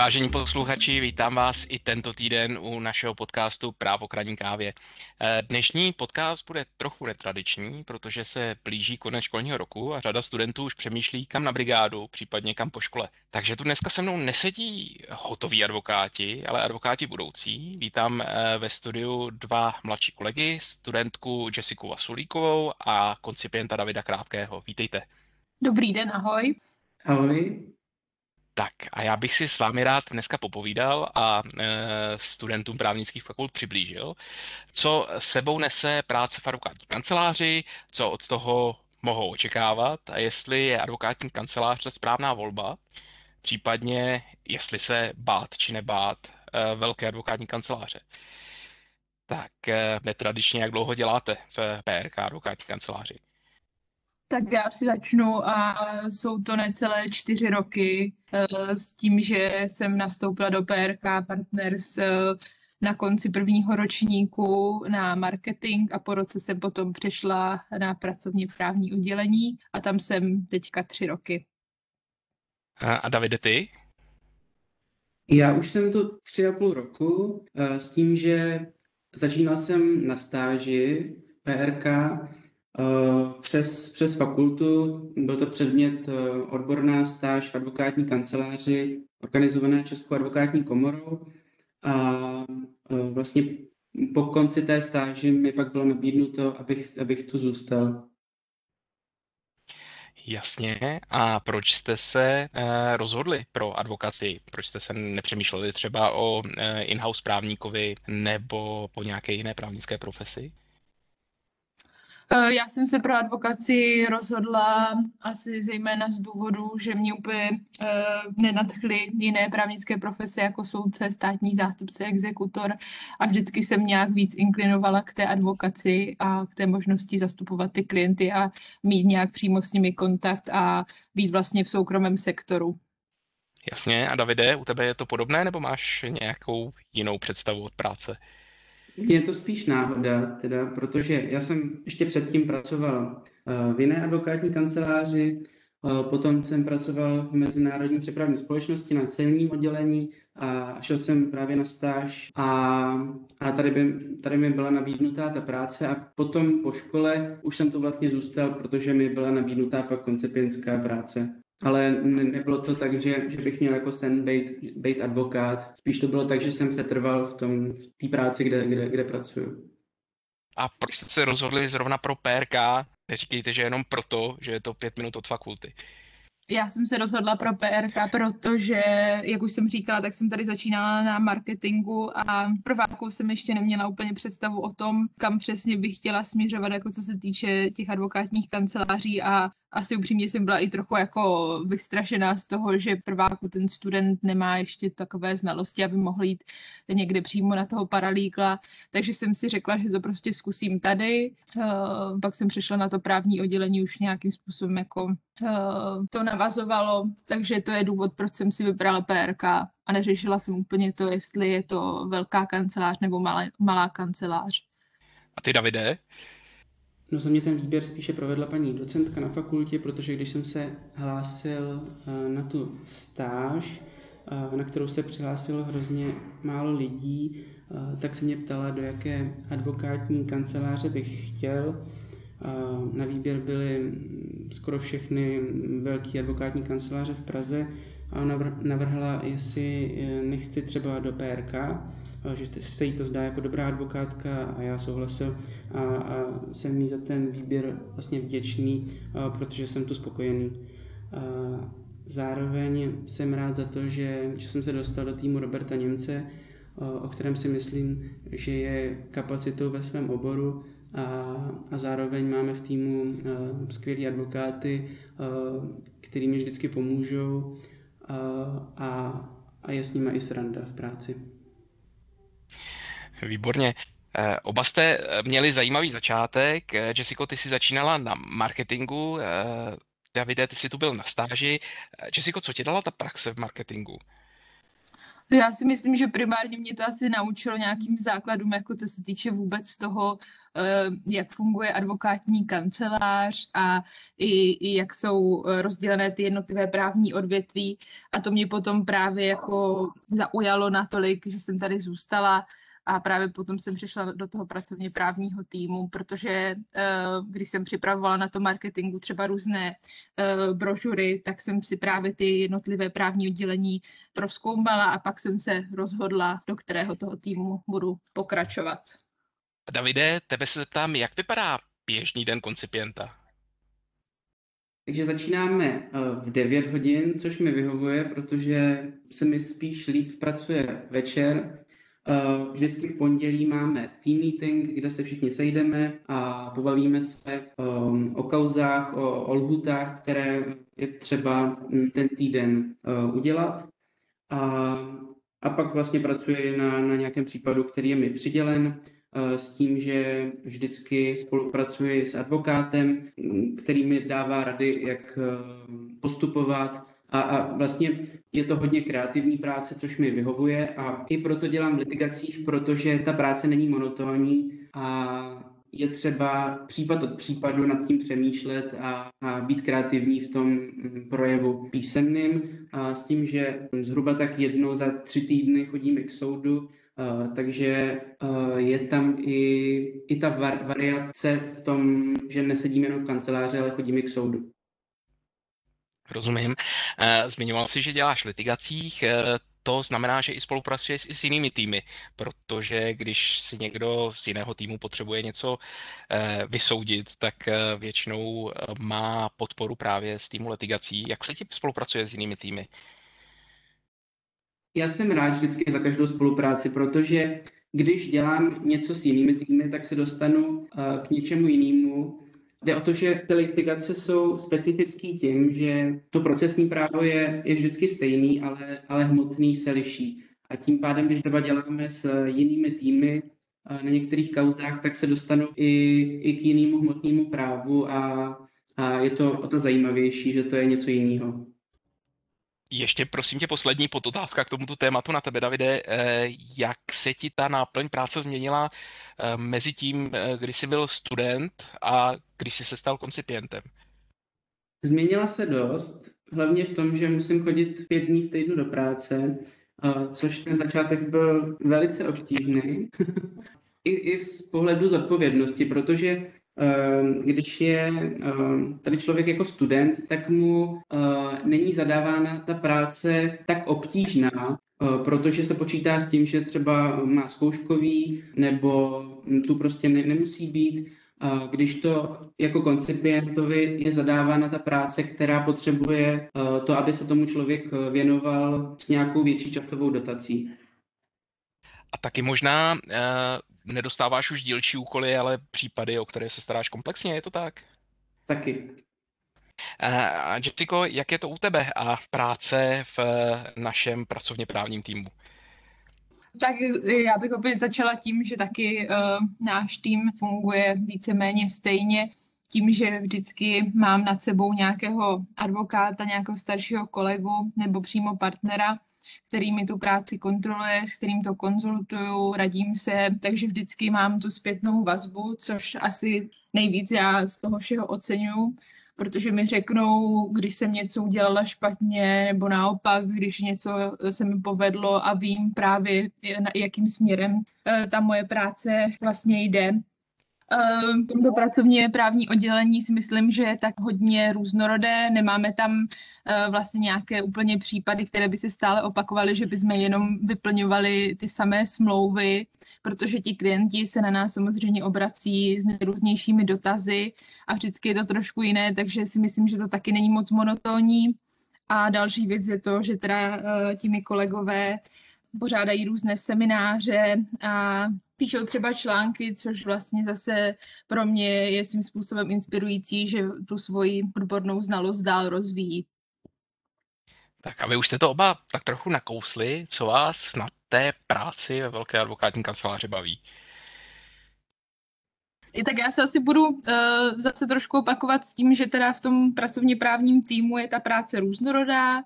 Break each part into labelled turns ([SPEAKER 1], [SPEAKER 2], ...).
[SPEAKER 1] Vážení posluchači, vítám vás i tento týden u našeho podcastu Právo kraní kávě. Eh, dnešní podcast bude trochu netradiční, protože se blíží konec školního roku a řada studentů už přemýšlí, kam na brigádu, případně kam po škole. Takže tu dneska se mnou nesedí hotoví advokáti, ale advokáti budoucí. Vítám eh, ve studiu dva mladší kolegy, studentku Jessiku Vasulíkovou a koncipienta Davida Krátkého. Vítejte.
[SPEAKER 2] Dobrý den, ahoj.
[SPEAKER 3] Ahoj.
[SPEAKER 1] Tak a já bych si s vámi rád dneska popovídal a e, studentům právnických fakult přiblížil, co sebou nese práce v advokátní kanceláři, co od toho mohou očekávat a jestli je advokátní kancelář správná volba, případně jestli se bát či nebát e, velké advokátní kanceláře. Tak netradičně, jak dlouho děláte v PRK advokátní kanceláři?
[SPEAKER 2] Tak já si začnu a jsou to necelé čtyři roky eh, s tím, že jsem nastoupila do PRK Partners eh, na konci prvního ročníku na marketing a po roce jsem potom přešla na pracovně právní oddělení a tam jsem teďka tři roky.
[SPEAKER 1] A Davide, ty?
[SPEAKER 3] Já už jsem tu tři a půl roku eh, s tím, že začínal jsem na stáži PRK přes, přes fakultu byl to předmět eh, odborná stáž v advokátní kanceláři organizované Českou advokátní komorou a eh, vlastně po konci té stáže mi pak bylo nabídnuto, abych, abych tu zůstal.
[SPEAKER 1] Jasně. A proč jste se rozhodli pro advokaci? Proč jste se nepřemýšleli třeba o in-house právníkovi nebo po nějaké jiné právnické profesi?
[SPEAKER 2] Eh, já jsem se pro advokaci rozhodla asi zejména z důvodu, že mě úplně uh, nenadchly jiné právnické profese jako soudce, státní zástupce, exekutor a vždycky jsem nějak víc inklinovala k té advokaci a k té možnosti zastupovat ty klienty a mít nějak přímo s nimi kontakt a být vlastně v soukromém sektoru.
[SPEAKER 1] Jasně. A Davide, u tebe je to podobné nebo máš nějakou jinou představu od práce?
[SPEAKER 3] Je to spíš náhoda, teda, protože já jsem ještě předtím pracoval eh, v jiné advokátní kanceláři, eh, potom jsem pracoval v Mezinárodní přepravní společnosti na celním oddělení a šel jsem právě na stáž a, a tady, by, tady mi byla nabídnutá ta práce a potom po škole už jsem tu vlastně zůstal, protože mi byla nabídnutá pak koncepienská práce ale ne, nebylo to tak, že, že bych měl jako sen být, být advokát. Spíš to bylo tak, že jsem se trval v tom v té práci, kde, kde, kde pracuju.
[SPEAKER 1] A proč jste se rozhodli zrovna pro PRK? Neříkejte, že jenom proto, že je to pět minut od fakulty.
[SPEAKER 2] Já jsem se rozhodla pro PRK, protože, jak už jsem říkala, tak jsem tady začínala na marketingu a prváku jsem ještě neměla úplně představu o tom, kam přesně bych chtěla směřovat, jako co se týče těch advokátních kanceláří a asi upřímně jsem byla i trochu jako vystrašená z toho, že prváku ten student nemá ještě takové znalosti, aby mohl jít někde přímo na toho paralíkla, takže jsem si řekla, že to prostě zkusím tady. Uh, pak jsem přešla na to právní oddělení už nějakým způsobem jako to navazovalo, takže to je důvod, proč jsem si vybrala PRK a neřešila jsem úplně to, jestli je to velká kancelář nebo malá, malá kancelář.
[SPEAKER 1] A ty, Davide?
[SPEAKER 3] No za mě ten výběr spíše provedla paní docentka na fakultě, protože když jsem se hlásil eh, na tu stáž, eh, na kterou se přihlásilo hrozně málo lidí, eh, tak se mě ptala, do jaké advokátní kanceláře bych chtěl. Na výběr byly skoro všechny velké advokátní kanceláře v Praze a navrhla, jestli nechci třeba do PRK, že se jí to zdá jako dobrá advokátka a já souhlasil a, a jsem jí za ten výběr vlastně vděčný, protože jsem tu spokojený. A zároveň jsem rád za to, že, že jsem se dostal do týmu Roberta Němce, o kterém si myslím, že je kapacitou ve svém oboru a, a zároveň máme v týmu uh, skvělý advokáty, uh, který mi vždycky pomůžou uh, a, a je s nimi i sranda v práci.
[SPEAKER 1] Výborně. Eh, oba jste měli zajímavý začátek. Jessico, ty jsi začínala na marketingu, Davide, ty jsi tu byl na stáži. Jessico, co ti dala ta praxe v marketingu?
[SPEAKER 2] Já si myslím, že primárně mě to asi naučilo nějakým základům, jako co se týče vůbec toho, eh, jak funguje advokátní kancelář a i, i jak jsou eh, rozdělené ty jednotlivé právní odvětví. A to mě potom právě jako zaujalo natolik, že jsem tady zůstala a právě potom jsem přišla do toho pracovně právního týmu, protože eh, když jsem připravovala na to marketingu třeba různé eh, brožury, tak jsem si právě ty jednotlivé právní oddělení proskoumala a pak jsem se rozhodla, do kterého toho týmu budu pokračovat.
[SPEAKER 1] Davide, tebe se zeptám, jak vypadá běžný den koncipienta?
[SPEAKER 3] Takže začínáme eh, v 9 hodin, což mi vyhovuje, protože se mi spíš líp pracuje večer, vždycky v pondělí máme team meeting, kde se všichni sejdeme a pobavíme se um, o kauzách, o, o lhutách, které je třeba ten týden uh, udělat. A, a pak vlastně pracuji na, na nějakém případu, který je mi přidělen, uh, s tím, že vždycky spolupracuji s advokátem, který mi dává rady, jak postupovat, a, a vlastně je to hodně kreativní práce, což mi vyhovuje a i proto dělám v litigacích, protože ta práce není monotónní a je třeba případ od případu nad tím přemýšlet a, a být kreativní v tom mm, projevu písemným a s tím, že zhruba tak jednou za tři týdny chodíme k soudu, Uh, takže uh, je tam i, i ta var, variace v tom, že nesedíme jenom v kanceláři, ale chodíme k soudu.
[SPEAKER 1] Rozumím. Eh, zmiňoval jsi, že děláš litigacích, eh, to znamená, že i spolupracuješ i s jinými týmy, protože když si někdo z jiného týmu potřebuje něco eh, vysoudit, tak většinou má podporu právě z týmu litigací. Jak se ti spolupracuje s jinými týmy?
[SPEAKER 3] Já jsem rád vždycky za každou spolupráci, protože když dělám něco s jinými týmy, tak se dostanu k něčemu jinému, Jde o to, že ty litigace jsou specifický tím, že to procesní právo je, je vždycky stejný, ale, ale hmotný se liší. A tím pádem, když třeba děláme s jinými týmy eh, na některých kauzách, tak se dostanu i, i k jinému hmotnému právu a, a je to o to zajímavější, že to je něco jiného.
[SPEAKER 1] Ještě prosím tě poslední podotázka k tomuto tématu na tebe, Davide. Eh, jak se ti ta náplň práce změnila eh, mezi tím, eh, když jsi byl student a když jsi se stal koncipientem?
[SPEAKER 3] Změnila se dost, hlavně v tom, že musím chodit pět dní v týdnu do práce, což ten začátek byl velice obtížný. I, I z pohledu zodpovědnosti, protože když je ehm, tady člověk jako student, tak mu eh, není zadávána ta práce tak obtížná, eh, protože se počítá s tím, že třeba má zkouškový nebo tu prostě ne, nemusí být. Když to jako koncipientovi je zadávána ta práce, která potřebuje eh, to, aby se tomu člověk věnoval s nějakou větší časovou dotací.
[SPEAKER 1] A taky možná nedostáváš už dílčí úkoly, ale případy, o které se staráš komplexně, je to tak?
[SPEAKER 3] Taky.
[SPEAKER 1] A Jessico, jak je to u tebe a práce v našem pracovně právním týmu?
[SPEAKER 2] Tak já bych opět začala tím, že taky uh, náš tým funguje víceméně stejně tím, že vždycky mám nad sebou nějakého advokáta, nějakého staršího kolegu nebo přímo partnera, který mi tu práci kontroluje, s kterým to konzultuju, radím se, takže vždycky mám tu zpětnou vazbu, což asi nejvíc já z toho všeho oceňuji, protože mi řeknou, když jsem něco udělala špatně, nebo naopak, když něco se mi povedlo a vím právě, jakým směrem eh, ta moje práce vlastně jde, Ehm, tomto pracovně právní oddělení si myslím, že je tak hodně různorodé. Nemáme tam eh, vlastně nějaké úplně případy, které by se stále opakovaly, že bychom jenom vyplňovali ty samé smlouvy, protože ti klienti se na nás samozřejmě obrací s nejrůznějšími dotazy a vždycky je to trošku jiné, takže si myslím, že to taky není moc monotónní. A další věc je to, že teda uh, tými kolegové pořádají různé semináře a píšou třeba články, což vlastně zase pro mě je svým způsobem inspirující, že tu svoji odbornou znalost dál rozvíjí.
[SPEAKER 1] Tak a vy už jste to oba tak trochu nakousli, co vás na té práci ve velké advokátní kanceláři baví?
[SPEAKER 2] I tak já se asi budu uh, zase trošku opakovat s tím, že teda v tom pracovně právním týmu je ta práce různorodá, uh,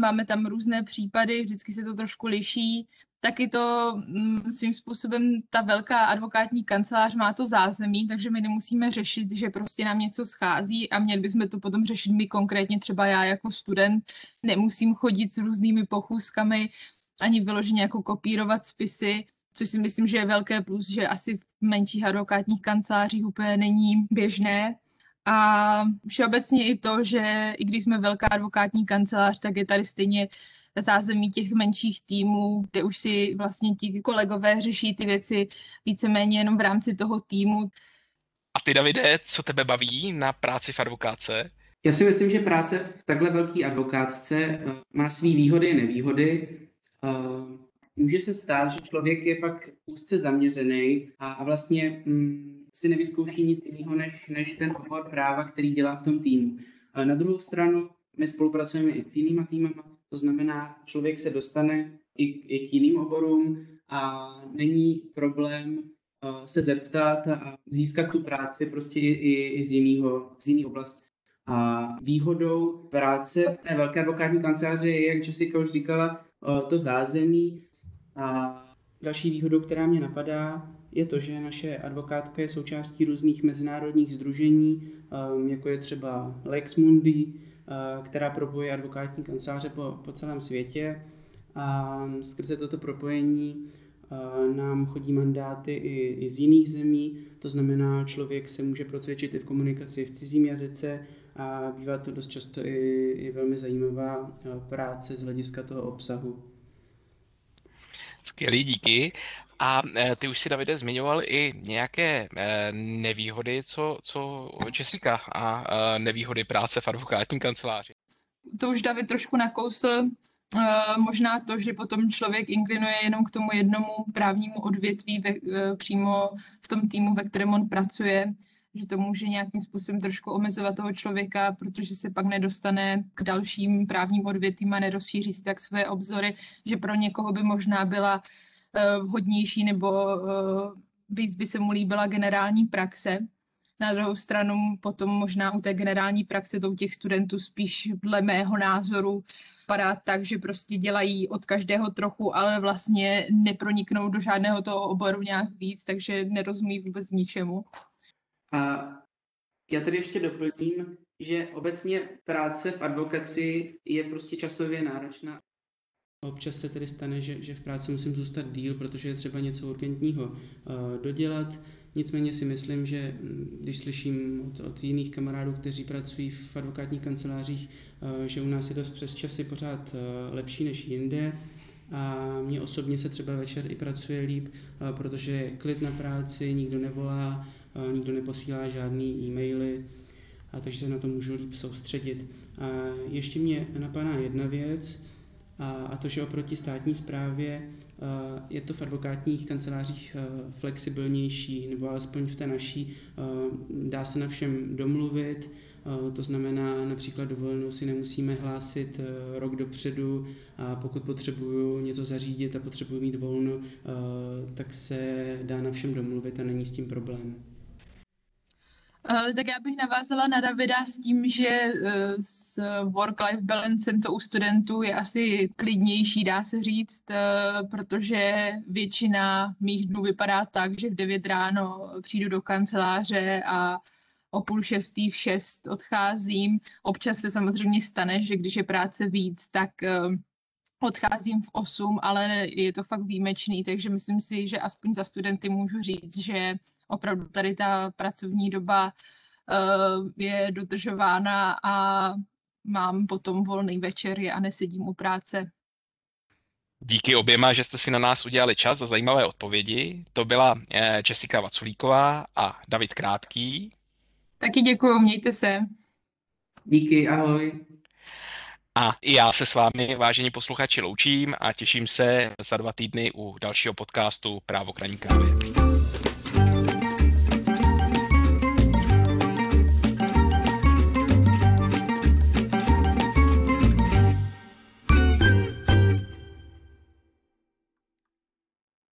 [SPEAKER 2] máme tam různé případy, vždycky se to trošku liší. Taky to um, svým způsobem ta velká advokátní kancelář má to zázemí, takže my nemusíme řešit, že prostě nám něco schází a měli bychom to potom řešit my konkrétně, třeba já jako student nemusím chodit s různými pochůzkami, ani vyloženě jako kopírovat spisy, což si myslím, že je velké plus, že asi v menších advokátních kancelářích úplně není běžné. A všeobecně i to, že i když jsme velká advokátní kancelář, tak je tady stejně zázemí těch menších týmů, kde už si vlastně ti kolegové řeší ty věci víceméně jenom v rámci toho týmu.
[SPEAKER 1] A ty, Davide, co tebe baví na práci v advokáce?
[SPEAKER 3] Já si myslím, že práce v takhle velké advokátce eh, má své výhody i nevýhody. Eh, může se stát, že člověk je pak úzce zaměřený a, a vlastně mm, si nevyzkouší nic jiného, než, než ten obor práva, který dělá v tom týmu. A na druhou stranu my spolupracujeme i s jinýma týmama, to znamená, člověk se dostane i, i k jiným oborům a není problém uh, se zeptat a získat tu práci prostě i, i, i z, jiného, z jiné oblasti. A výhodou práce v té velké advokátní kanceláři je, jak Jessica už říkala, to zázemí, a další výhodou, která mě napadá, je to, že naše advokátka je součástí různých mezinárodních združení, um, jako je třeba Lex Mundi, uh, která propojuje advokátní kanceláře po, po celém světě. A skrze toto propojení uh, nám chodí mandáty i, i z jiných zemí, to znamená, člověk se může procvičit i v komunikaci v cizím jazyce a bývá to dost často i, i velmi zajímavá práce z hlediska toho obsahu.
[SPEAKER 1] Skvělý, díky. A e, ty už si, Davide, zmiňoval i nějaké e, nevýhody, co, co Jessica a e, nevýhody práce v advokátní kanceláři.
[SPEAKER 2] To už David trošku nakousl. Možná to, že potom člověk inklinuje jenom k tomu jednomu právnímu odvětví ve, přímo v tom týmu, ve kterém on pracuje, že to může nějakým způsobem trošku omezovat toho člověka, protože se pak nedostane k dalším právním odvětvím a nerozšíří si tak své obzory, že pro někoho by možná byla uh, vhodnější nebo uh, víc by se mu líbila generální praxe. Na druhou stranu potom možná u té generální praxe to u těch studentů spíš dle mého názoru padá tak, že prostě dělají od každého trochu, ale vlastně neproniknou do žádného toho oboru nějak víc, takže nerozumí vůbec ničemu.
[SPEAKER 3] A já tady ještě doplním, že obecně práce v advokaci je prostě časově náročná. Občas se tedy stane, že, že v práci musím zůstat díl, protože je třeba něco urgentního uh, dodělat. Nicméně si myslím, že mm, když slyším od, od jiných kamarádů, kteří pracují v advokátních kancelářích, uh, že u nás je to přes časy pořád uh, lepší než jinde. A mně osobně se třeba večer i pracuje líp, protože je klid na práci, nikdo nevolá, nikdo neposílá žádný e-maily, a takže se na to můžu líp soustředit. A ještě mě napadá jedna věc, a, a to, že oproti státní správě je to v advokátních kancelářích flexibilnější, nebo alespoň v té naší dá se na všem domluvit, to znamená, například dovolenou si nemusíme hlásit rok dopředu a pokud potřebuju něco zařídit a potřebuju mít volno, tak se dá na všem domluvit a není s tím problém.
[SPEAKER 2] Uh, tak já bych navázala na Davida s tím, že uh, s work-life balancem to u studentů je asi klidnější, dá se říct, uh, protože většina mých dnů vypadá tak, že v 9 ráno přijdu do kanceláře a o půl šestý v šest odcházím. Občas se samozřejmě stane, že když je práce víc, tak odcházím v 8, ale je to fakt výjimečný, takže myslím si, že aspoň za studenty můžu říct, že opravdu tady ta pracovní doba uh, je dodržována a mám potom volný večer a nesedím u práce.
[SPEAKER 1] Díky oběma, že jste si na nás udělali čas za zajímavé odpovědi. To byla eh, Jessica Vaculíková a David Krátký.
[SPEAKER 2] Taky děkuji, mějte se.
[SPEAKER 3] Díky, ahoj.
[SPEAKER 1] A i já se s vámi, vážení posluchači, loučím a těším se za dva týdny u dalšího podcastu Právo kraní kávy.